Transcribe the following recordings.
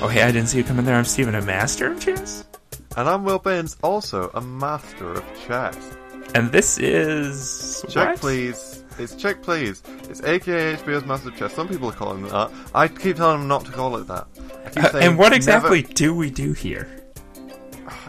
Oh, hey, I didn't see you come in there. I'm Steven, a master of chess. And I'm Will Baines, also a master of chess. And this is. Check what? please. It's check please. It's AKA HBO's Master of Chess. Some people are calling it that. I keep telling them not to call it that. I keep Uh, saying and what never- exactly do we do here?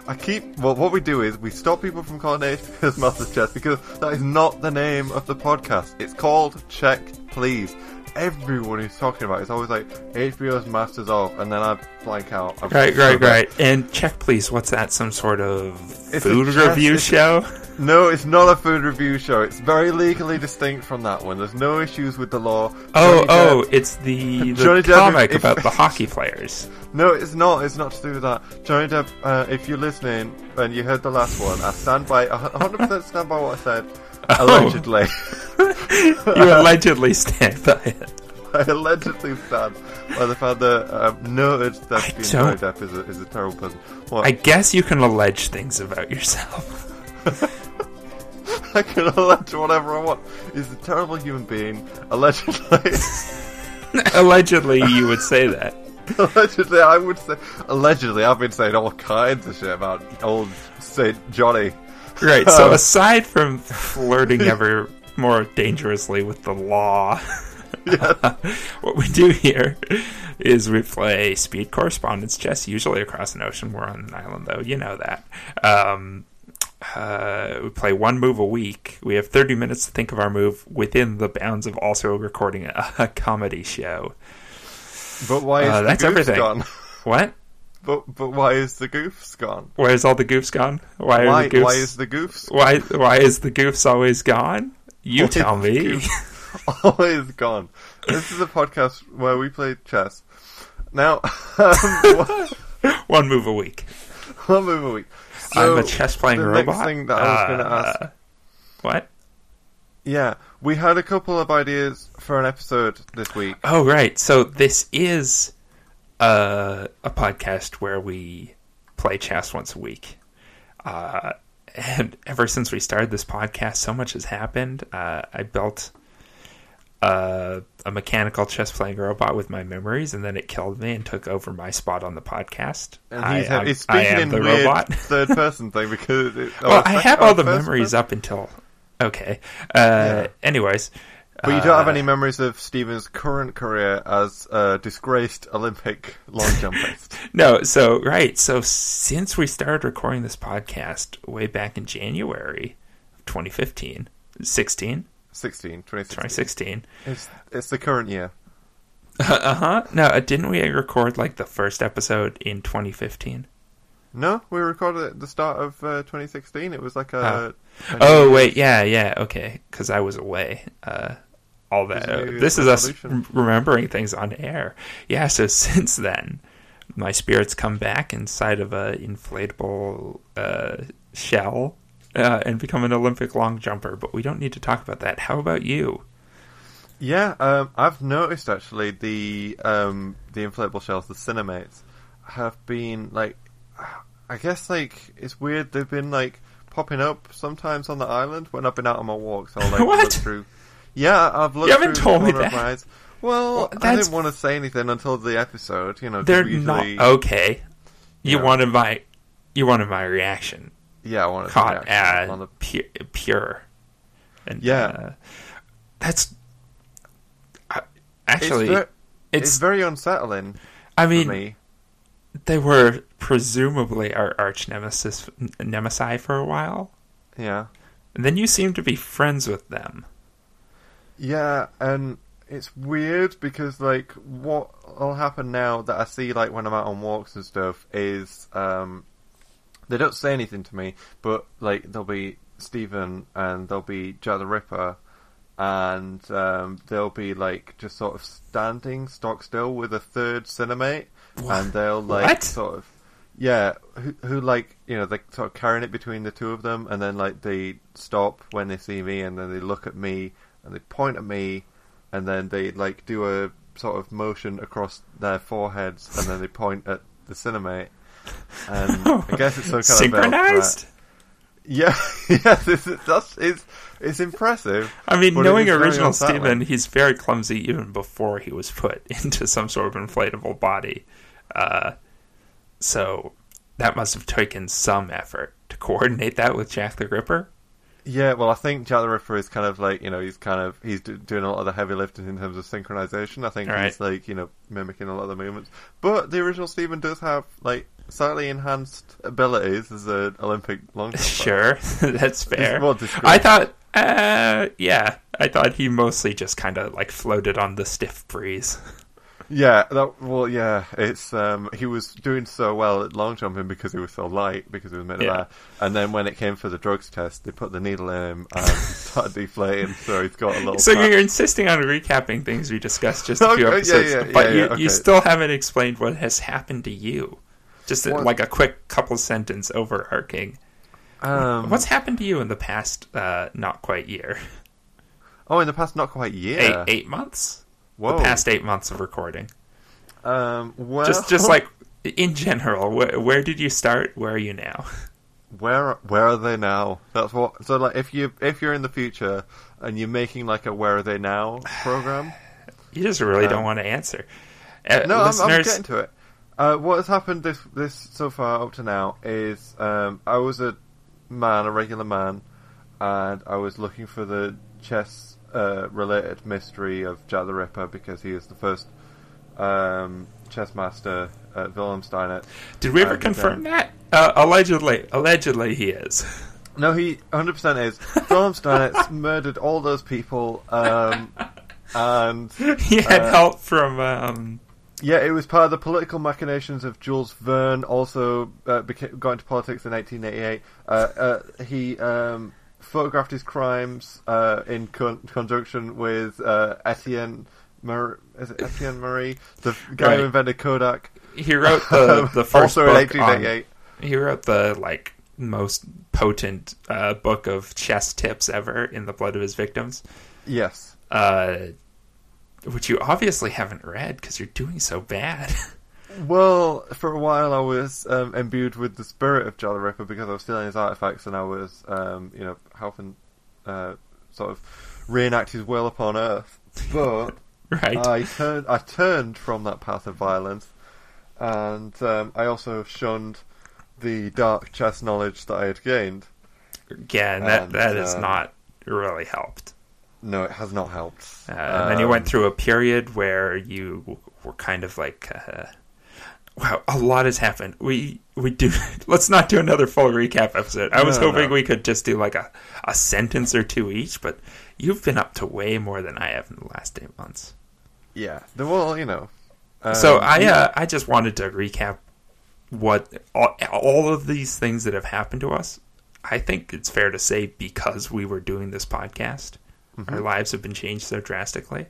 I keep. Well, what we do is we stop people from calling it HBO's Master of Chess because that is not the name of the podcast. It's called Check Please. Everyone who's talking about it is always like HBO's Masters of, and then I blank out. I'm Right, right, right. And check, please. What's that? Some sort of It's food chess- review it's- show? No, it's not a food review show. It's very legally distinct from that one. There's no issues with the law. Oh, Johnny oh, Depp- it's the, the Johnny Depp, if- about the hockey players. No, it's not. It's not to do with that. Johnny Depp, uh, if you're listening and you heard the last one, I stand by, 100% stand by what I said. Oh. Allegedly. You allegedly stand by it. I allegedly stand by the fact that um, noted that I Johnny Depp is a, is a terrible person. What? I guess you can allege things about yourself. I can allege whatever I want. He's a terrible human being. Allegedly. allegedly, you would say that. allegedly, I would say. Allegedly, I've been saying all kinds of shit about old Saint Johnny. Right, so Um, aside from flirting ever more dangerously with the law, what we do here is we play speed correspondence chess, usually across an ocean. We're on an island, though. You know that. Um, uh, we play one move a week. We have 30 minutes to think of our move within the bounds of also recording a, a comedy show. But why is Uh, the that's goofs everything. gone? What? But but why is the goofs gone? Where's all the goofs gone? Why Why the goofs? why is the goofs why why is the goofs always gone? You Why tell me. always gone? This is a podcast where we play chess. Now, um, what- One move a week. one move a week. I'm a chess playing robot. Next thing that I was going to Uh, ask. What? Yeah, we had a couple of ideas for an episode this week. Oh, right. So this is uh, a podcast where we play chess once a week. Uh, and ever since we started this podcast, so much has happened. Uh, I built uh, a mechanical chess playing robot with my memories, and then it killed me and took over my spot on the podcast. And I, he's, am- he's I speaking in the weird robot. third person thing because. It, oh, well, I sec- have oh, all the memories person? up until okay. Uh, Anyways, But you don't have uh, any memories of Stephen's current career as a disgraced Olympic long jumpist. No, so right, so since we started recording this podcast way back in January of 2015, 16, 16, 2016. 2016. It's, it's the current year. Uh huh. No, uh, didn't we record like the first episode in 2015? No, we recorded it at the start of uh, 2016. It was like a. a Oh wait, yeah, yeah, okay, because I was away. Uh, all that. It was a this is us resolution. remembering things on air. Yeah. So since then, my spirits come back inside of a inflatable uh, shell uh, and become an Olympic long jumper. But we don't need to talk about that. How about you? Yeah, um, I've noticed actually the um, the inflatable shells, the Cinemates, have been like, I guess like it's weird. They've been like popping up sometimes on the island when I've been out on my walks. I'll like What? look through. Yeah, I've looked You haven't through told me that. Well, Well, I didn't want to say anything until the episode. You know, They're we not okay. You wanted my, you wanted my reaction. Yeah, I wanted Caught to react uh, on the pure, pure. And, Yeah. uh, that's uh, actually it's, ver- it's. it's very unsettling I mean, me. they were presumably our arch nemesis, nemesis for a while, Yeah. and then you seem to be friends with them. Yeah, and it's weird because like what will happen now that I see like when I'm out on walks and stuff is um they don't say anything to me, but like there'll be Stephen and there'll be Jack the Ripper and um they'll be like just sort of standing stock still with a third cinemate and they'll like What? sort of yeah, who, who like you know they sort of carrying it between the two of them, and then like they stop when they see me, and then they look at me, and they point at me, and then they like do a sort of motion across their foreheads, and then they point at the cinemate. And I guess it's some kind synchronized. of yeah, yes, it's, that's it's it's impressive. I mean, knowing original. Steven, he's very clumsy even before he was put into some sort of inflatable body. Uh, so that must have taken some effort to coordinate that with Jack the Ripper. Yeah, well, I think Jack the Ripper is kind of like you know he's kind of he's do, doing a lot of the heavy lifting in terms of synchronization. I think Right. he's like you know mimicking a lot of the movements. But the original Steven does have like slightly enhanced abilities as an Olympic long jumper. Sure, that's fair. I thought, uh, yeah, I thought he mostly just kind of like floated on the stiff breeze. Yeah, that, well, yeah, it's um, he was doing so well at long jumping because he was so light because he was made Yeah. of air. And then when it came for the drugs test, they put the needle in him and started deflating. So he's got a little. So patch. you're insisting on recapping things we discussed just a few Okay, yeah, episodes, yeah, but yeah, you, yeah, you okay. still haven't explained what has happened to you. Just a, like a quick couple sentence overarching. um, What's happened to you in the past uh, not quite year? Oh, in the past, not quite year. Eight eight months? Whoa. The past eight months of recording. Um, well, Just just like in general, where, where did you start? Where are you now? where where are they now? That's what. So like, if you if you're in the future and you're making like a where are they now program, You just really Um, don't want to answer. Uh, no, I'm, I'm getting to it. Uh, what has happened this this so far up to now is um, I was a man, a regular man, and I was looking for the chess uh, related mystery of Jack the Ripper because he is the first um, chess master at Wilhelm Steinitz. did we ever and, confirm um, that? Uh, allegedly, allegedly he is. No, he 100% is. Wilhelm Steinitz's murdered all those people, um, and he had Uh, help from um, Yeah, it was part of the political machinations of Jules Verne. Also, uh, beca- got into politics in 1888. Uh, uh, he um, photographed his crimes uh, in con- conjunction with uh, Etienne. Mar- is it Etienne Marey, the guy who invented Kodak? he wrote the the first also in book on 1888. He wrote the like most potent uh, book of chess tips ever in the blood of his victims, Yes. uh, which you obviously haven't read because you're doing so bad. Well, for a while I was um, imbued with the spirit of the Ripper because I was stealing his artifacts and I was, um, you know, helping uh, sort of reenact his will upon Earth. But right? I turned, I turned from that path of violence, and um, I also shunned the dark chess knowledge that I had gained. Again, that and, that has uh, not really helped. No, it has not helped. Uh, and then you Um, went through a period where you were kind of like, uh, wow, a lot has happened. We we do. Let's not do another full recap episode. I was No, hoping no. we could just do like a a sentence or two each, but you've been up to way more than I have in the last eight months. Yeah, well, you know. Um, so I uh, I just wanted to recap what all, all of these things that have happened to us. I think it's fair to say because we were doing this podcast, Mm-hmm. our lives have been changed so drastically.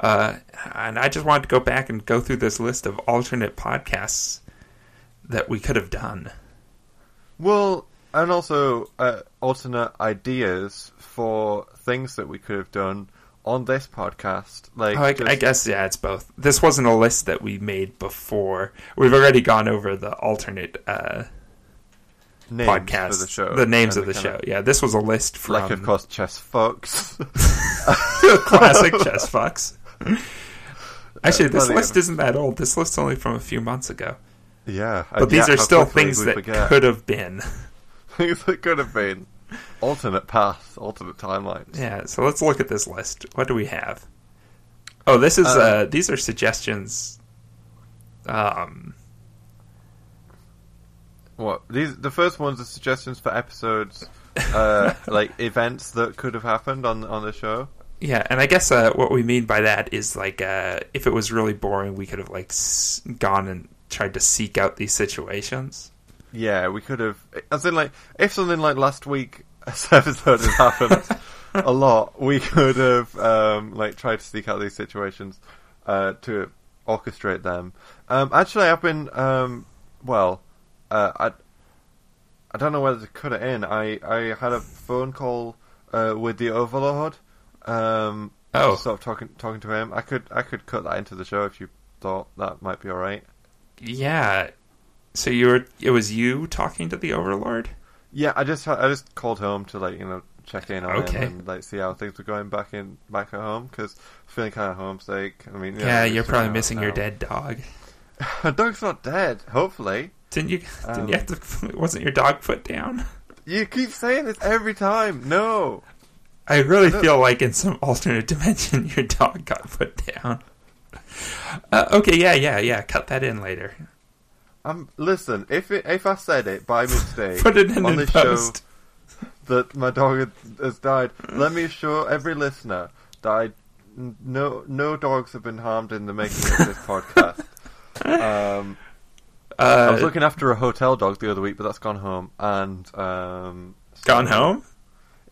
Uh, and I just wanted to go back and go through this list of alternate podcasts that we could have done. Well, and also uh, alternate ideas for things that we could have done on this podcast. Like, Oh, I, just- I guess yeah, it's both. This wasn't a list that we made before. We've already gone over the alternate uh, names podcasts, for the show, the names of the show. Yeah, this was a list from like, of course, chess fucks. classic chess fucks. Actually, this list of- isn't that old. This list's only from a few months ago. yeah, But these are still things that forget. could have been. things that could have been alternate paths, alternate timelines. Yeah, so let's look at this list. What do we have? Oh, this is Uh, uh, these are suggestions. Um, What these? The first ones are suggestions for episodes, uh, like events that could have happened on on the show. yeah, and I guess uh, what we mean by that is like uh, if it was really boring, we could have like s- gone and tried to seek out these situations. Yeah, we could have. As in, like, if something like last week a episode has happened a lot, we could have um, like tried to seek out these situations uh, to orchestrate them. Um, actually, I've been um, well. Uh, I I don't know whether to cut it in. I I had a phone call uh, with the Overlord. Um, Oh, Sort of talking talking to him. I could I could cut that into the show if you thought that might be all right. yeah. So you were it was you talking to the Overlord? Yeah, I just I just called home to like you know check in on Okay. him and like see how things were going back in back at home because feeling kind of homesick. I mean, Yeah, it's you're probably missing your dead dog. Dog's not dead. Hopefully, Didn't you? Didn't Um, you have to? Wasn't your dog put down? you keep saying this every time. No, I really feel like in some alternate dimension your dog got put down. Uh, okay, yeah, yeah, yeah. Cut that in later. I'm listen. If it, if I said it by mistake Put it in on in this show that my dog has died, let me assure every listener that I, no no dogs have been harmed in the making of this podcast. Um, I was Uh, looking after a hotel dog the other week, but that's gone home. And um, so- Gone Home.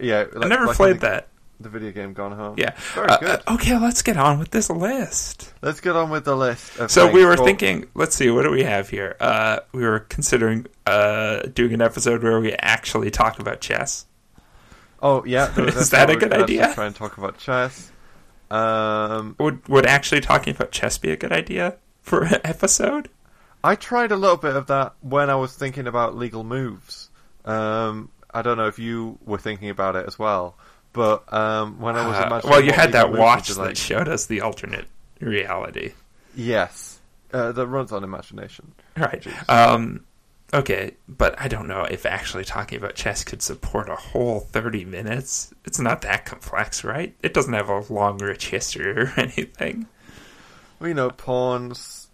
Yeah, I never like played the, that. The video game Gone Home. Yeah. very Uh, good. uh, okay, let's get on with this list. Let's get on with the list. Of So things. we were Well, thinking. Let's see. What do we have here? Uh, we were considering uh, doing an episode where we actually talk about chess. Oh yeah, there was Is that a good idea? actually Try and talk about chess. Um, Would would actually talking about chess be a good idea for an episode? I tried a little bit of that when I was thinking about legal moves. Um, I don't know if you were thinking about it as well, but um, when I was Uh, imagining well, you had that watch that like- showed us the alternate reality. yes, uh, that runs on imagination. Right. Um, okay, but I don't know if actually talking about chess could support a whole 30 minutes. It's not that complex, right? It doesn't have a long, rich history or anything. Well, you know, pawns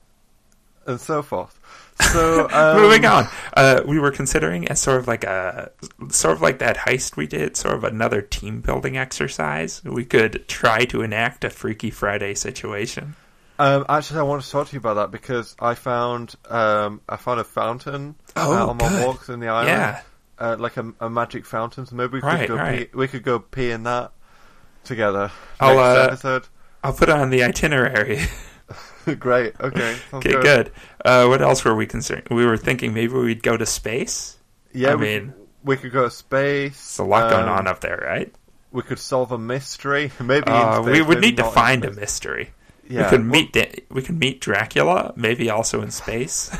and so forth. So um, Moving on. Uh, we were considering as sort of like a, sort of like that heist we did, sort of another team building exercise. We could try to enact a Freaky Friday situation. Um, actually, I want to talk to you about that because I found um, I found a fountain Oh, uh, on my good. walks in the island, Yeah. uh, like a, a magic fountain. So maybe we could Right, go right. pee, we could go pee in that together I'll, next uh, episode. I'll put it on the itinerary. Great. Okay. okay, good. Uh, what else were we concerned? We were thinking maybe we'd go to space. Yeah, I we, mean- we could go to space. There's a lot going um, on up there, right? We could solve a mystery. Maybe Uh, space, we would need to find a mystery. Yeah, we could meet Da- we could meet Dracula, maybe also in space.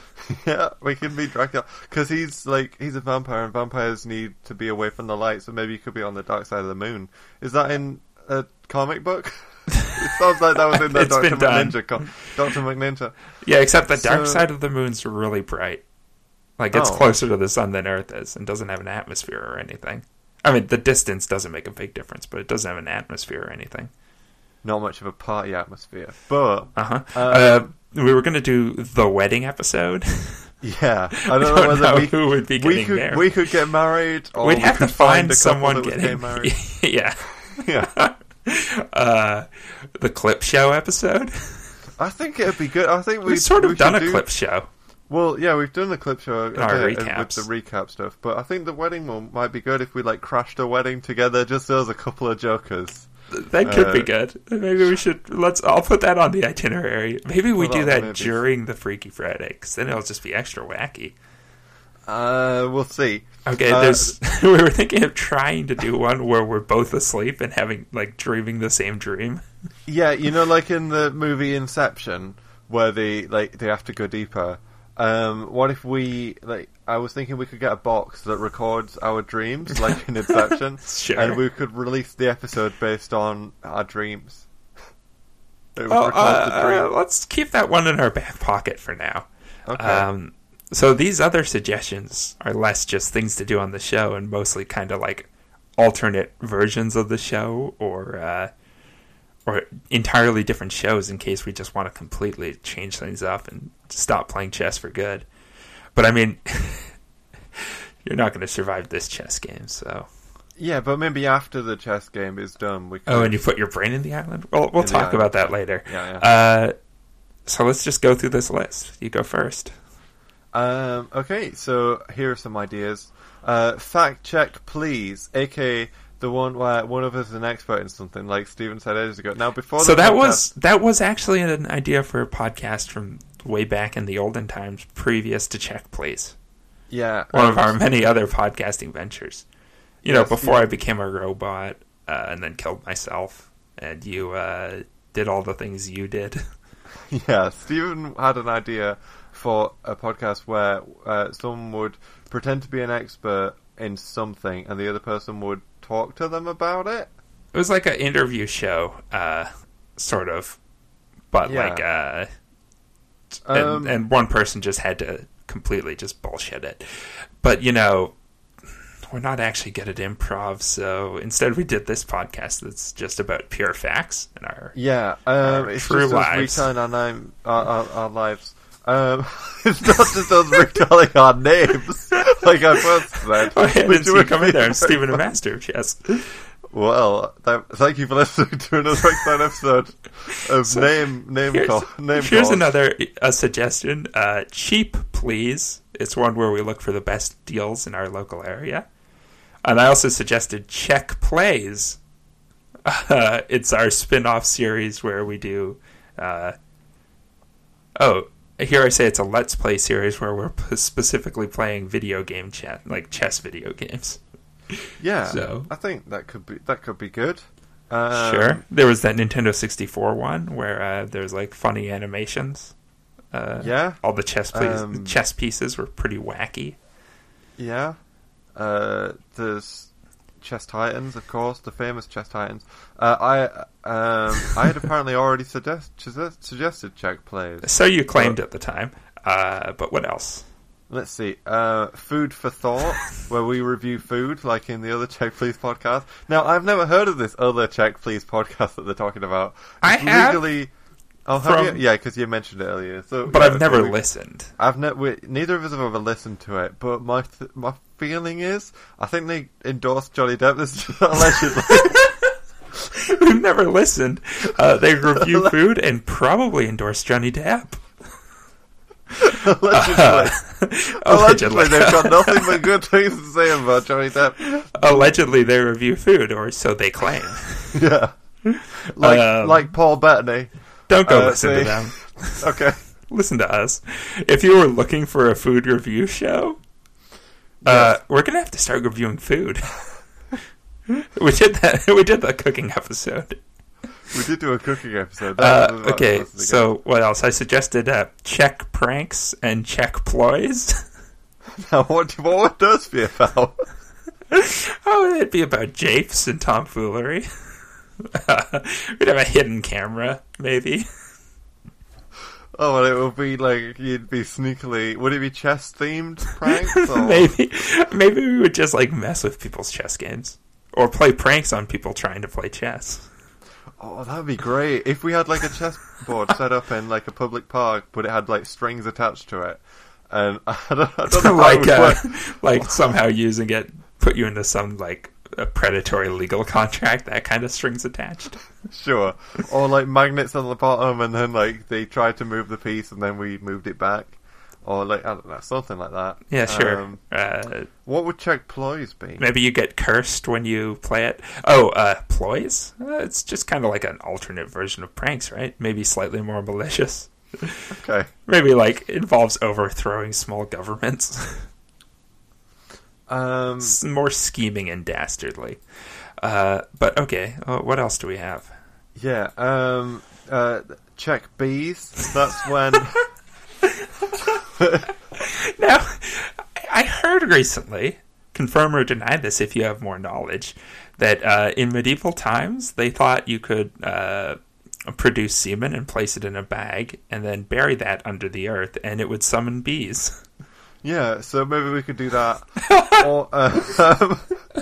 yeah, we could meet Dracula because he's like he's a vampire, and vampires need to be away from the light. So maybe he could be on the dark side of the moon. Is that in a comic book? It sounds like that was in the It's Doctor been. McNinja. Doctor McNinja. yeah, except the dark So- side of the moon's really bright. Like it's Oh. closer to the sun than Earth is, and doesn't have an atmosphere or anything. I mean, the distance doesn't make a big difference, but it doesn't have an atmosphere or anything. Not much of a party atmosphere, but Uh-huh. Um, uh We were gonna do the wedding episode. yeah, I don't, know don't whether know we who would be we getting could there. we could get married, or We'd we have to find, find someone getting married. yeah. yeah. uh, the clip show episode. I think it'd be good. I think we We've sort of we done a do- clip show. Well, yeah, we've done the clip show uh, with the recap stuff, but I think the wedding one might be good if we like crashed a wedding together, just as a couple of jokers. That could be Uh, good. Maybe we should let's. I'll put that on the itinerary. Maybe we do that during the Freaky Friday, because then it'll just be extra wacky. Uh, we'll see. Okay, Uh, there's. we were thinking of trying to do one where we're both asleep and having like dreaming the same dream. Yeah, you know, like in the movie Inception, where they like they have to go deeper. Um, what if we like? I was thinking we could get a box that records our dreams, like in Inception, Sure. and we could release the episode based on our dreams. Oh, record uh, dream. uh, let's keep that one in our back pocket for now. Okay. Um, so these other suggestions are less just things to do on the show and mostly kind of like alternate versions of the show or uh, or entirely different shows in case we just want to completely change things up and stop playing chess for good. But I mean, you're not going to survive this chess game, so. Yeah, but maybe after the chess game is done, we. Could, Oh, and you put your brain in the island? Well, we'll In talk about that later. Yeah, yeah. Uh, so let's just go through this list. You go first. Um, okay, so here are some ideas. Uh, fact check, please, aka the one where one of us is an expert in something, like Steven said ages ago. Now, before so that podcast- was that was actually an idea for a podcast from way back in the olden times, previous to Check Please, yeah one um, of our many other podcasting ventures. You know, before yeah. I became a robot uh, and then killed myself and you uh, did all the things you did. Yeah, Stephen had an idea for a podcast where uh, someone would pretend to be an expert in something, and the other person would talk to them about it. It was like an interview show, uh, sort of, but Yeah. like, uh, and, Um, and one person just had to completely just bullshit it. But you know, we're not actually good at improv, so instead we did this podcast that's just about pure facts and our. Yeah, um, Our it's true just us lives. our name, our, our, our lives. Um, it's not just us retelling our names, like I first said. Oh, I didn't which see you would come in be there. I'm Stephen, a funny. master chess. Well, th- thank you for listening to another exciting episode of So, name name Here's, call. Name here's another a suggestion. Uh, cheap, please. It's one where we look for the best deals in our local area. And I also suggested Check Plays. Uh, it's our spin-off series where we do. Uh, oh, here I say it's a Let's Play series where we're p- specifically playing video game chat, like chess video games. Yeah, So- I think that could be that could be good. Um, sure. There was that Nintendo 64 one where uh, there's like funny animations. Uh, Yeah, all the chess plays, Um, chess pieces were pretty wacky. yeah. Uh, there's Chess Titans, of course, the famous Chess Titans. Uh, I um, I had apparently already suggest, suggest- suggested check plays. So you claimed at the time. Uh, but what else? Let's see. Uh, food for thought, where we review food, like in the other Check Please podcast. Now, I've never heard of this other Check Please podcast that they're talking about. I have legally. Oh, have from- you? Yeah, because you mentioned it earlier. So, But yeah, I've never we- listened. I've never. Neither of us have ever listened to it. But my th- my feeling is, I think they endorsed Johnny Depp. This allegedly. We've never listened. Uh, they review food and probably endorse Johnny Depp. allegedly. allegedly. allegedly, they've got nothing but good things to say about Johnny Depp. Allegedly, they review food, or so they claim. Yeah, like Um, like Paul Bettany. Don't go Uh, listen to them. Okay. Listen to us. If you were looking for a food review show, uh, we're gonna have to start reviewing food. we did that. We did the cooking episode. We did do a cooking episode. Uh, was about okay, so what else? I suggested uh, check pranks and check ploys. now, what, what would those be about? oh, it'd be about japes and tomfoolery. We'd have a hidden camera, maybe. Oh, well, it would be like you'd be sneakily. Would it be chess themed pranks? Or... maybe, maybe we would just like mess with people's chess games or play pranks on people trying to play chess. Oh, that'd be great if we had like a chessboard set up in like a public park, but it had like strings attached to it. And I don't, I don't know like, uh, like somehow using it put you into some like a predatory legal contract. That kind of strings attached. Sure. Or like magnets on the bottom, and then like they tried to move the piece, and then we moved it back. Or like I don't know, something like that. Yeah, sure. Um, uh, what would check ploys be? maybe you get cursed when you play it. Oh, uh, ploys? Uh, it's just kind of like an alternate version of pranks, right? Maybe slightly more malicious. Okay. Maybe like involves overthrowing small governments. Um, It's more scheming and dastardly. Uh, but okay, uh, what else do we have? yeah. Um, uh, check bees. That's when. Now, I heard recently, confirm or deny this if you have more knowledge, that uh, in medieval times they thought you could uh, produce semen and place it in a bag and then bury that under the earth and it would summon bees. yeah. So maybe we could do that. or uh, um,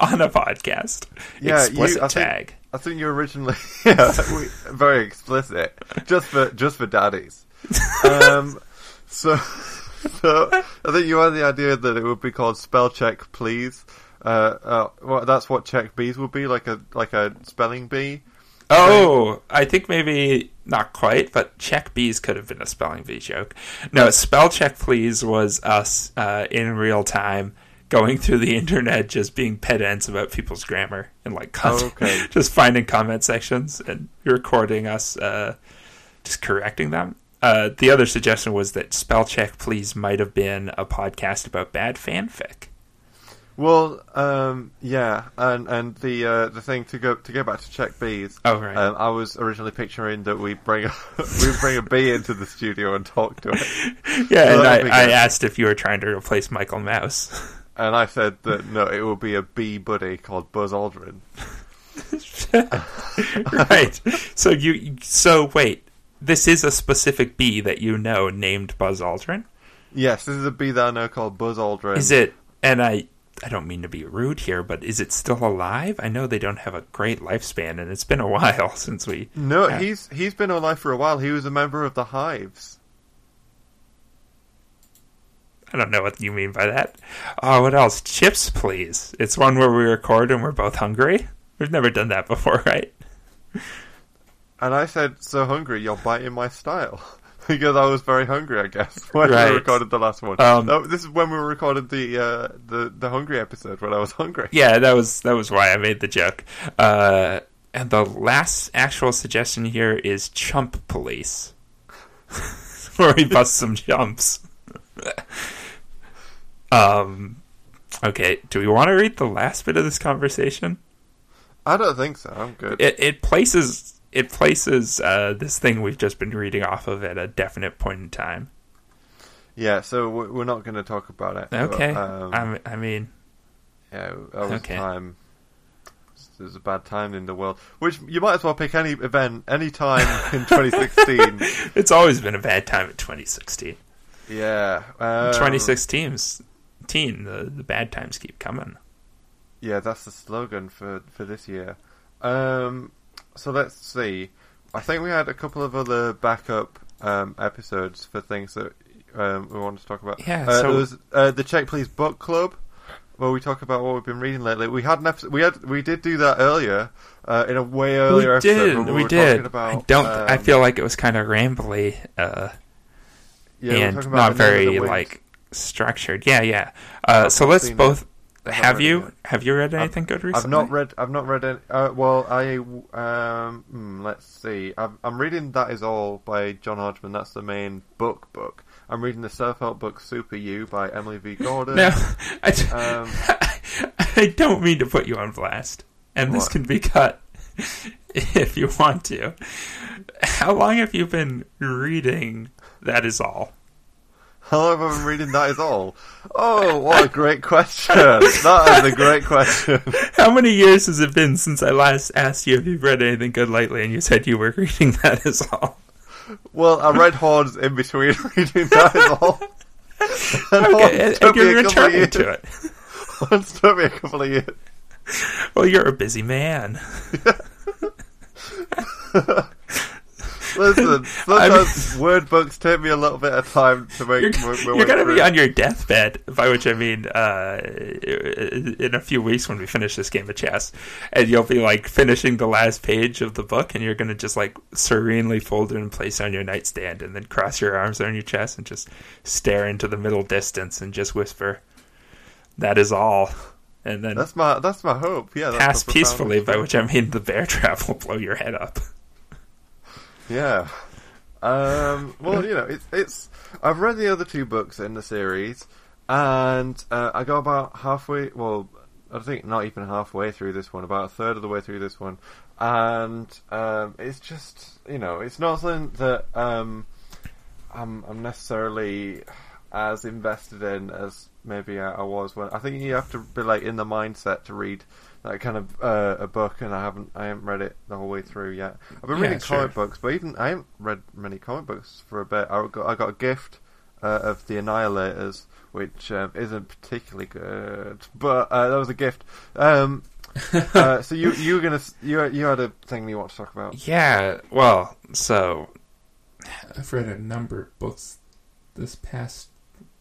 on a podcast. Yeah, you- Explicit I think- tag. I think you originally. yeah, we, very explicit. Just for just for daddies. Um, so, so I think you had the idea that it would be called spell check, please. Uh, uh, well, that's what check bees would be like a like a spelling bee. Oh, I think maybe not quite, but check bees could have been a spelling bee joke. No, spell check please was us uh, in real time going through the internet, just being pedants about people's grammar and like con- Okay. just finding comment sections and recording us uh, just correcting them. Uh, the other suggestion was that spell check please might have been a podcast about bad fanfic. Well, um, yeah, and and the uh, the thing to go to go back to check bees. Oh, right. Um, I was originally picturing that we bring a, we bring a bee into the studio and talk to it, Yeah, Well, and I, I asked if you were trying to replace Michael Mouse. and I said that no, it will be a bee buddy called Buzz Aldrin. right. So you. So wait. This is a specific bee that you know named Buzz Aldrin. Yes, this is a bee that I know called Buzz Aldrin. Is it? And I. I don't mean to be rude here, but is it still alive? I know they don't have a great lifespan, and it's been a while since we. No, he's he's been alive for a while. He was a member of the Hives. I don't know what you mean by that. Oh, what else? Chips, please. It's one where we record and we're both hungry. We've never done that before, right? And I said, "So hungry, you're biting my style." because I was very hungry, I guess, when Right. we recorded the last one. Um, No, this is when we recorded the uh, the the hungry episode when I was hungry. Yeah, that was that was why I made the joke. Uh, and the last actual suggestion here is chump police, where we bust some chumps. um, okay. Do we want to read the last bit of this conversation? I don't think so. I'm good. It it places it places uh, this thing we've just been reading off of at a definite point in time. yeah, so we- we're not going to talk about it. but, Okay. um, I'm, mean, yeah, that was Okay. time. It was a bad time in the world. Which you might as well pick any event, any time in 2016. it's always been a bad time in 2016. yeah, um, 2016, teen, the, the bad times keep coming. Yeah, that's the slogan for for this year. Um, so let's see. I think we had a couple of other backup um, episodes for things that um, we wanted to talk about. Yeah, uh, so- there was uh, the Check Please Book Club, where we talk about what we've been reading lately. We had an episode, we had we did do that earlier uh, in a way earlier we episode. did, we, we did. About, I don't. I um, feel like it was kind of rambly uh, yeah, and not the Name of very like structured. Yeah, yeah. Uh, so let's both. I've Have you have you read anything good recently? I've not read. I've not read any. Uh, well, I um. hmm, let's see. I'm, I'm reading That Is All by John Hodgman. That's the main book. Book. I'm reading the self-help book Super You by Emily V. Gordon. No, I, d- Um, I don't mean to put you on blast, and this What? can be cut if you want to. How long have you been reading? That is all. How long have I been reading That Is All? Oh, what a great question! that is a great question. How many years has it been since I last asked you if you've read anything good lately, and you said you were reading that is all? Well, I read Hordes in between reading That Is All. And Okay, and, took and me you're a couple of returning to it. Hordes took me a couple of years. Well, you're a busy man. Listen, sometimes word books take me a little bit of time to make. You're, my- my you're gonna through. be on your deathbed, by which I mean uh, in a few weeks when we finish this game of chess, and you'll be like finishing the last page of the book, and you're gonna just like serenely fold it in place on your nightstand, and then cross your arms on your chest and just stare into the middle distance and just whisper, "That is all," and then That's my that's my hope. Yeah, that's pass peacefully. By which I mean the bear trap will blow your head up. Yeah. Um, well, you know, it's it's. I've read the other two books in the series, and uh, I got about halfway. Well, I think not even halfway through this one. About a third of the way through this one, and um, it's just you know, it's not something that um, I'm I'm necessarily as invested in as maybe I, I was when. I think you have to be like in the mindset to read that kind of uh, a book, and I haven't I haven't read it the whole way through yet. I've been Yeah, reading sure. comic books, but even I haven't read many comic books for a bit. I got I got a gift uh, of the Annihilators, which um, isn't particularly good, but uh, that was a gift. Um, uh, so you you were gonna you you had a thing you want to talk about? Yeah, well, so I've read a number of books this past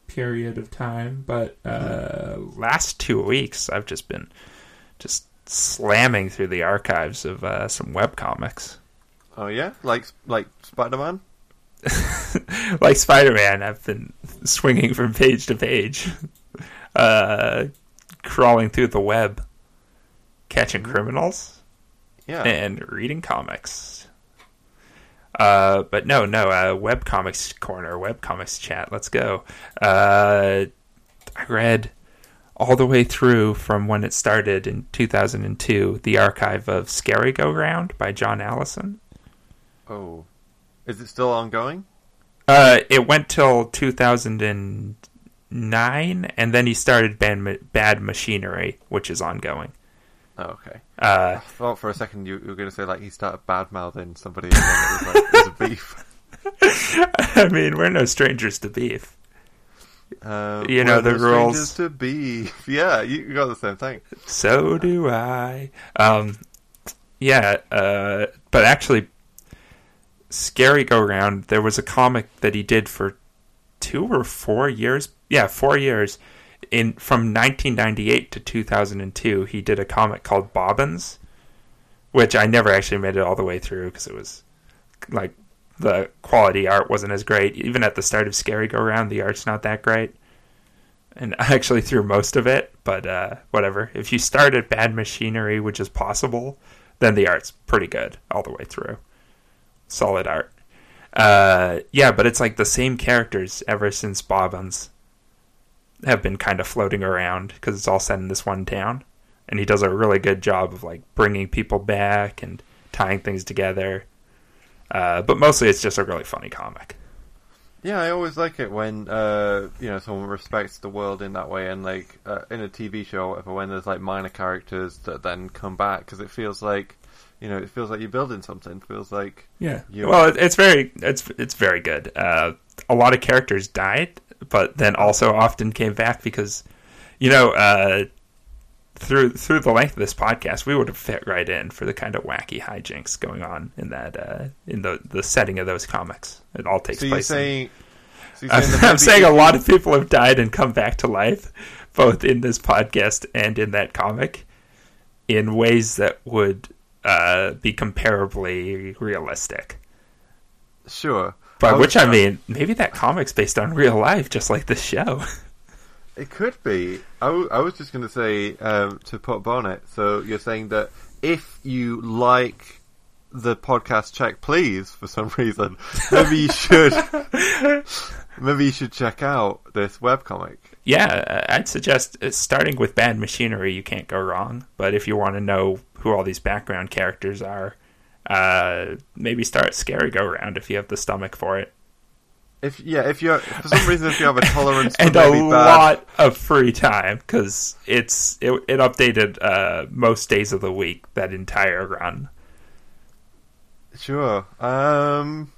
period of time, but uh, last two weeks I've just been just slamming through the archives of uh, some webcomics. Oh yeah, like like Spider Man. like Spider-Man, I've been swinging from page to page, uh, crawling through the web, catching criminals. Yeah. and reading comics. Uh, but no, no, uh, webcomics corner, webcomics chat. Let's go. Uh, I read all the way through from when it started in 2002, the archive of Scary Go Round by John Allison. Oh, is it still ongoing? Uh, it went till 2009, and then he started Bad, Bad Machinery, which is ongoing. Oh, okay. Uh, I thought for a second you, you were going to say like he started bad mouthing somebody and then it was like there's a beef. I mean, we're no strangers to beef. Uh, You know, the rules. to beef. Yeah, you, you got the same thing. So do I. Um, yeah, uh, but actually, Scary Go Round, there was a comic that he did for two or four years. Yeah, four years. In from 1998 to 2002, he did a comic called Bobbins, which I never actually made it all the way through because it was like the quality art wasn't as great. Even at the start of Scary Go Round, the art's not that great. And actually threw most of it, but uh, whatever. If you start at Bad Machinery, which is possible, then the art's pretty good all the way through. Solid art. Uh, yeah, but it's like the same characters ever since Bobbins have been kind of floating around because it's all set in this one town. And he does a really good job of like bringing people back and tying things together. Uh, but mostly it's just a really funny comic. Yeah, I always like it when uh, you know someone respects the world in that way, and like uh, in a TV show, or whatever, when there's like minor characters that then come back because it feels like you know it feels like you're building something. It feels like Yeah. You- Well, it's very it's it's very good. Uh, a lot of characters died, but then also often came back because, you know, uh, through through the length of this podcast, we would have fit right in for the kind of wacky hijinks going on in that uh, in the the setting of those comics. It all takes so you're place. in- saying. So you're I'm, saying I'm saying a lot of people have died and come back to life, both in this podcast and in that comic, in ways that would uh, be comparably realistic. Sure. By which I mean, maybe that comic's based on real life, just like this show. It could be. I, w- I was just going to say um, to put bonnet. So you're saying that if you like the podcast, check please for some reason, maybe you should. maybe you should check out this webcomic. yeah, uh, I'd suggest uh, starting with Bad Machinery. You can't go wrong. But if you want to know who all these background characters are, uh, maybe start Scary Go Round if you have the stomach for it. If yeah, if you for some reason if you have a tolerance for and a bad, lot of free time because it's it, it updated uh, most days of the week that entire run. sure. Um,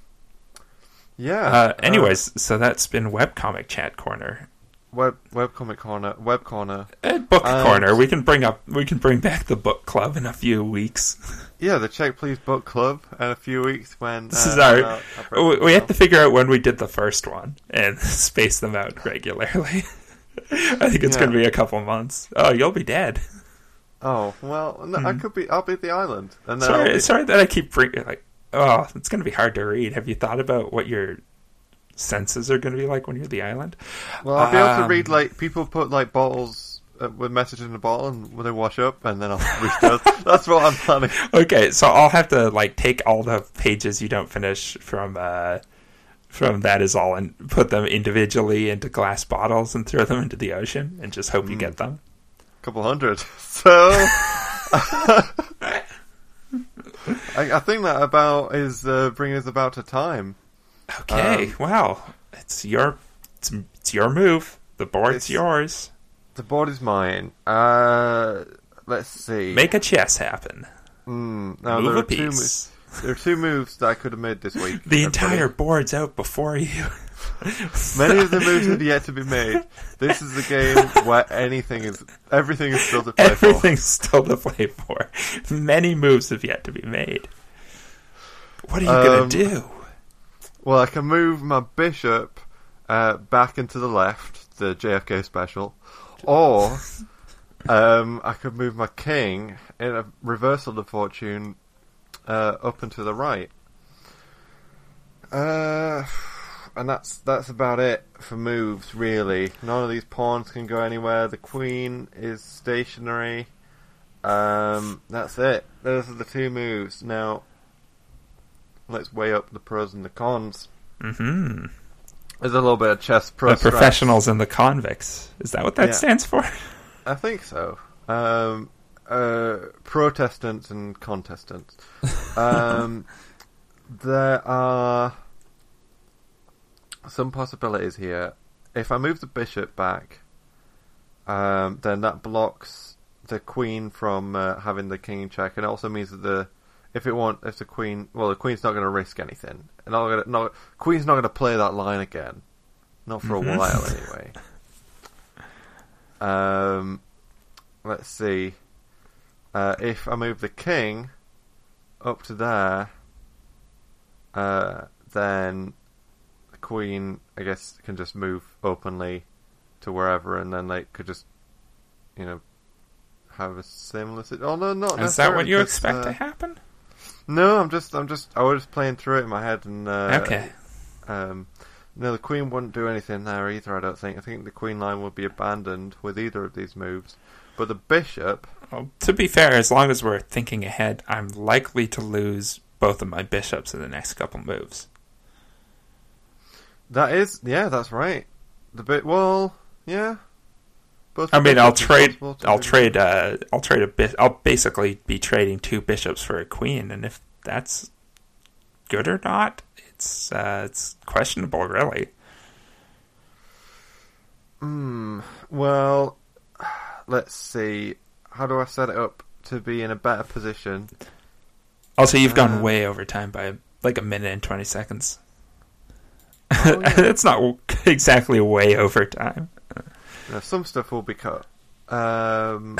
yeah. Uh, anyways, so that's been webcomic chat corner, web webcomic corner, web corner. uh, book Um, corner. We can bring up we can bring back the book club in a few weeks. Yeah, the Check Please Book Club in a few weeks when uh, is our. I'll- I'll break we, we have to figure out when we did the first one and space them out regularly. I think it's Yeah. going to be a couple months. Oh, you'll be dead. Oh well, no, I could be. I'll be at the island, and then Hmm. Sorry, be- sorry that I keep bringing like. Oh, it's going to be hard to read. Have you thought about what your senses are going to be like when you're at the island? well, I'll be able to Um, read like people put like bottles uh, with message in the bottle, and when they wash up, and then I'll those. That's what I'm planning. Okay, so I'll have to like take all the pages you don't finish from uh from that is all and put them individually into glass bottles and throw them into the ocean and just hope you get them. A couple hundred. So. I, I think that about is uh, bringing us about to time. Okay, Um, wow. It's your it's, it's your move. The board's yours. The board is mine. Uh, let's see. Make a chess happen. Mm, now Move there a are two. piece. mo- There are two moves that I could have made this week. The entire board's out before you. Many of the moves have yet to be made. This is a game where anything is, everything is still to play for. Everything's still to play for. Many moves have yet to be made. What are you Um, gonna do? Well, I can move my bishop uh, back into the left, the JFK special, or um, I could move my king in a reversal of fortune uh, up and to the right. Uh, and that's that's about it for moves, really. None of these pawns can go anywhere. The queen is stationary. Um, that's it. Those are the two moves. Now, let's weigh up the pros and the cons. hmm There's a little bit of chess pro The professionals and the convicts. Is that what that Yeah. stands for? I think so. Um, uh, Protestants and contestants. Um, there are some possibilities here. If I move the bishop back, um, then that blocks the queen from uh, having the king in check, and it also means that the if it want if the queen well the queen's not going to risk anything, and not gonna, not queen's not going to play that line again, not for a while anyway. Um, let's see. Uh, if I move the king up to there, uh, then the queen, I guess, can just move openly to wherever, and then they could just, you know, have a similar. sit- Oh no, not Is that what you expect uh, to happen? No, I'm just, I'm just, I was just playing through it in my head, and uh, okay. um, no, the queen wouldn't do anything there either. I don't think. I think the queen line would be abandoned with either of these moves. But the bishop, Well, to be fair, as long as we're thinking ahead, I'm likely to lose both of my bishops in the next couple moves. that is, yeah, that's right. The bit, well, yeah. Both I mean, I'll trade. I'll trade. Uh, I'll trade a bit. I'll basically be trading two bishops for a queen, and if that's good or not, it's uh, it's questionable, really. Hmm. Well, let's see. How do I set it up to be in a better position? Also, you've gone Uh, way over time by like a minute and twenty seconds. Oh, yeah. That's not exactly way over time. Some stuff will be cut, um,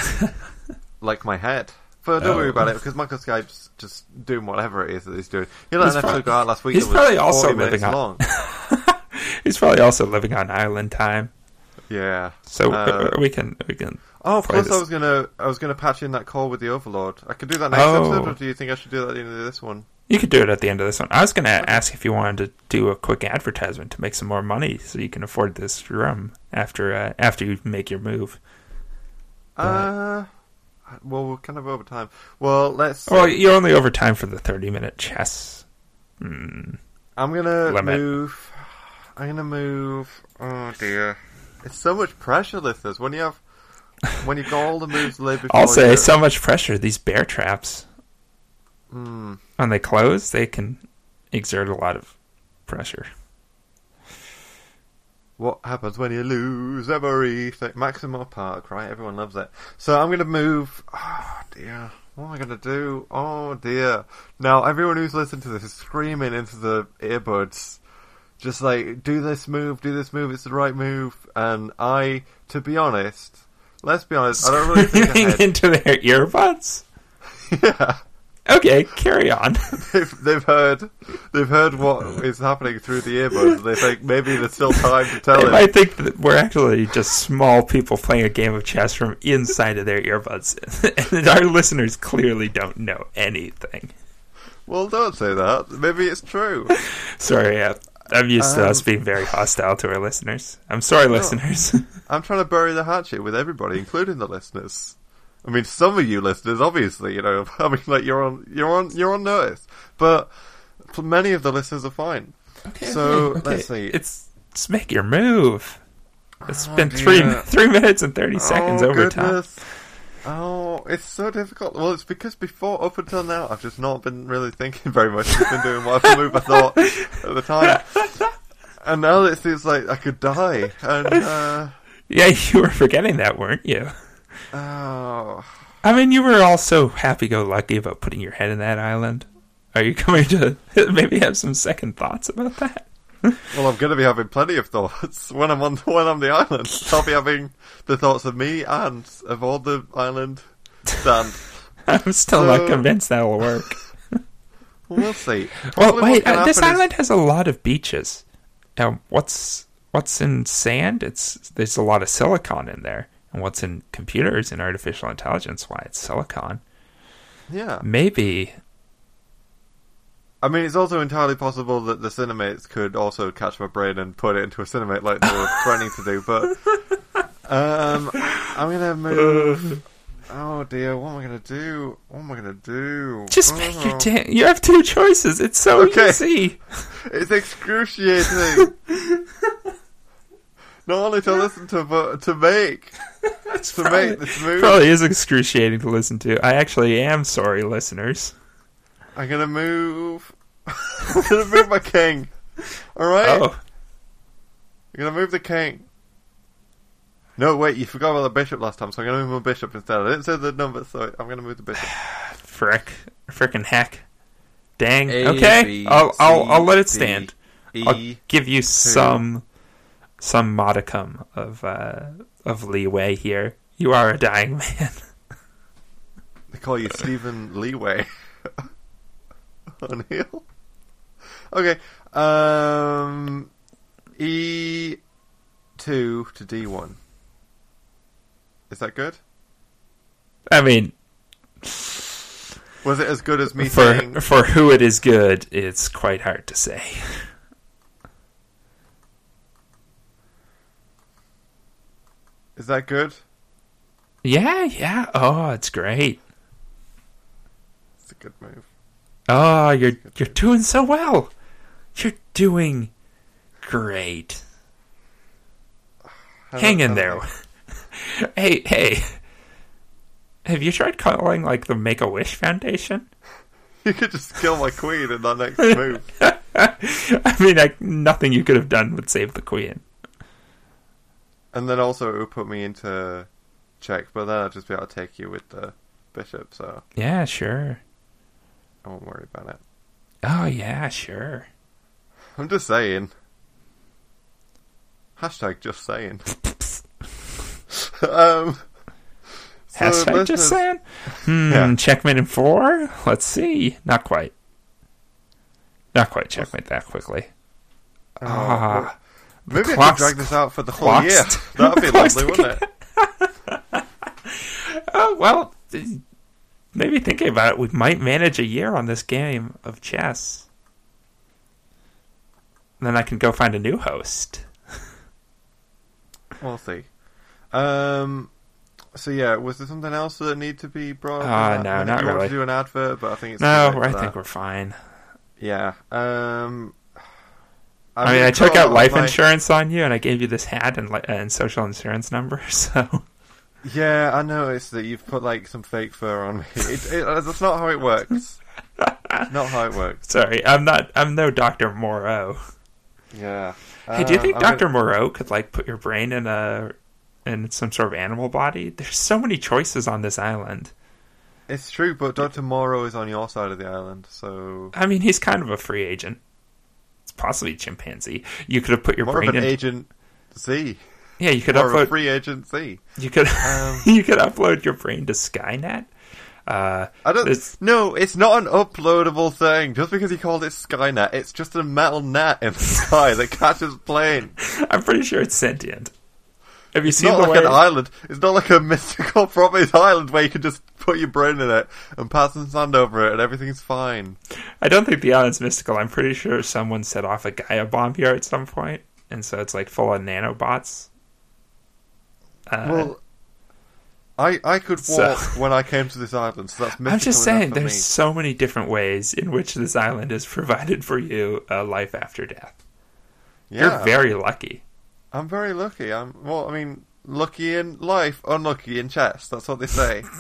like my head. But don't Oh. worry about it because Michael Skype's just doing whatever it is that he's doing. He let He's an episode go out last week. he's probably also 40 minutes living on- long. He's probably also living on island time, Yeah. so Uh, uh, we can we can. Oh, of course I was gonna I was gonna patch in that call with the Overlord. I could do that next Oh. episode, or do you think I should do that at the end of this one? You could do it at the end of this one. I was going to ask if you wanted to do a quick advertisement to make some more money, so you can afford this room after uh, after you make your move. Uh, well, we're kind of over time. Well, let's. Well, you're only over time for the thirty minute chess. Hmm. I'm gonna limit. move. I'm gonna move. Oh dear, it's so much pressure, listeners. When you have when you've got all the moves laid I'll say so much pressure. These bear traps, Hmm. When they close, they can exert a lot of pressure. What happens when you lose everything? Maximo Park, right? Everyone loves it. So I'm going to move. Oh dear. What am I going to do? Oh dear. Now everyone who's listening to this is screaming into the earbuds. Just like, do this move, do this move, it's the right move. And I, to be honest, let's be honest, I don't really think Screaming ahead. into their earbuds. yeah. Okay, carry on. They've, they've heard, they've heard what is happening through the earbuds. They think maybe there's still time to tell him. might think that we're actually just small people playing a game of chess from inside of their earbuds, and our listeners clearly don't know anything. Well, don't say that. Maybe it's true. Sorry, uh, I'm used to us Um, being very hostile to our listeners. I'm sorry, No. listeners. I'm trying to bury the hatchet with everybody, including the listeners. I mean, some of you listeners, obviously, you know, I mean, like you're on, you're on, you're on notice, but for many of the listeners are fine. okay, So, let's see. It's just make your move. It's Oh, been three dear. three minutes and thirty seconds oh, over time. Oh, it's so difficult. Well, it's because before, up until now, I've just not been really thinking very much. I've been doing whatever move I thought at the time. And now it seems like I could die. And, uh, Yeah, you were forgetting that, weren't you? Oh. I mean, you were also happy-go-lucky about putting your head in that island. Are you going to maybe have some second thoughts about that? Well, I'm going to be having plenty of thoughts when I'm on when I'm the island. I'll be having the thoughts of me and of all the island stand. I'm still not convinced that'll work. Well, see. Well, Probably wait, uh, this is- island has a lot of beaches. Now, what's what's in sand? It's there's a lot of silicon in there, and what's in computers and artificial intelligence? Why it's silicon? Yeah. Maybe I mean, it's also entirely possible that the Cinemates could also catch my brain and put it into a Cinemate like they were threatening to do, but. Um, I'm gonna move. Oh dear, what am I gonna do? What am I gonna do? just make your Oh. damn. You have two choices. It's so Okay. easy. It's excruciating. Not only to listen to, but to make. That's to probably, make this move. probably is excruciating to listen to. I actually am sorry, listeners. I'm gonna move. I'm gonna move my king. All right. Oh, I'm gonna move the king. No, wait, you forgot about the bishop last time, so I'm gonna move my bishop instead. I didn't say the number, so I'm gonna move the bishop. frick, frickin' heck, dang. A, okay, B, I'll I'll C, I'll let it stand. E. I'll give you some some modicum of uh, of leeway here. You are a dying man. They call you Stephen Leeway. O'Neill. Okay. Um. E two to D one. Is that good? I mean, Was it as good as me for saying? for who it is good, it's quite hard to say. Is that good? Yeah, yeah. Oh, it's great. It's a good move. Oh, you're you're doing so well. You're doing great. I Hang in there. hey, hey. Have you tried calling like the Make a Wish Foundation? You could just kill my queen in that next move. I mean, like, nothing you could have done would save the queen. And then also it would put me into check, but then I'd just be able to take you with the bishop, so Yeah, sure. I won't worry about it. Oh, yeah, sure. I'm just saying. Hashtag just saying. um, so Hashtag just saying. Hmm, Yeah. checkmate in four? Let's see. Not quite. Not quite checkmate that quickly. Oh, ah. well, maybe I could drag this out for the whole clock's- year. That'd be lovely, wouldn't it? Oh, well, maybe thinking about it, we might manage a year on this game of chess. Then I can go find a new host. We'll see. Um, so yeah, was there something else that need to be brought up? Uh, no, I not you want really. to do an advert, but I think it's No, I think we're fine. Yeah. Um, I, mean, I took out life my- insurance on you, and I gave you this hat and, li- and social insurance number. So Yeah, I noticed that you've put like some fake fur on me. It, it, uh, that's not how it works. not how it works. sorry, I'm not. I'm no Doctor Moreau. Yeah. Hey, do you think uh, Doctor gonna- Moreau could like put your brain in a in some sort of animal body? There's so many choices on this island. It's true, but Doctor Moreau is on your side of the island, so I mean, he's kind of a free agent. It's possibly a chimpanzee. You could have put your more of brain an in. agent Z, yeah, you could more of a upload. free agent Z. You could Um, you could upload your brain to Skynet. Uh, I don't. It's- No, it's not an uploadable thing. Just because he called it Skynet, it's just a metal net in the sky that catches plane. I'm pretty sure it's sentient. Have you It's seen not the like way? an island. It's not like a mystical properties island where you can just put your brain in it and pass some sand over it and everything's fine. I don't think the island's mystical. I'm pretty sure someone set off a Gaia bomb here at some point, and so it's like full of nanobots. Uh, well, I I could so- walk when I came to this island, so that's mystical I'm just saying, there's me. so many different ways in which this island has provided for you a life after death. Yeah, You're very lucky. I'm very lucky. I'm well. I mean, lucky in life, unlucky in chess. That's what they say.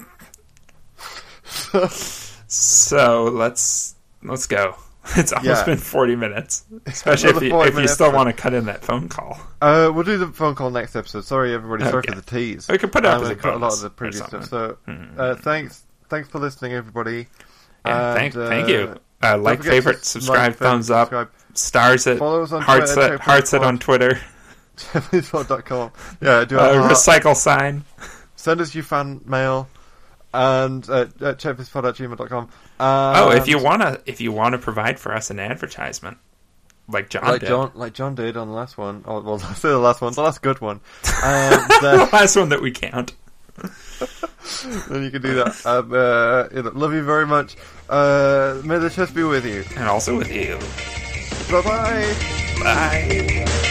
So let's let's go. It's almost Yeah. been 40 minutes, especially if you, if you still want to cut in that phone call. Uh, we'll do the phone call next episode. Sorry, everybody. Sorry Okay. for the tease. We can put it up Um, as a I've a lot of the previous stuff. So, Hmm. uh, thanks, thanks for listening, everybody. Thank, And, thank uh, you. Uh, like, favorite, subscribe, like, thumbs up, subscribe. stars at Follow us on hearts Twitter, at hearts at on Twitter, Checkpod.com. Yeah, do uh, a heart. recycle sign. Send us your fan mail and uh, at checkpod at gmail.com. Oh, if you wanna if you wanna provide for us an advertisement, like John like did. John, like John did on the last one. Oh, well, I say the last one, the last good one. Um, the last one that we count. then you can do that. Um, uh, you know, love you very much. Uh, may the chess be with you. And also with you. Bye bye. Bye.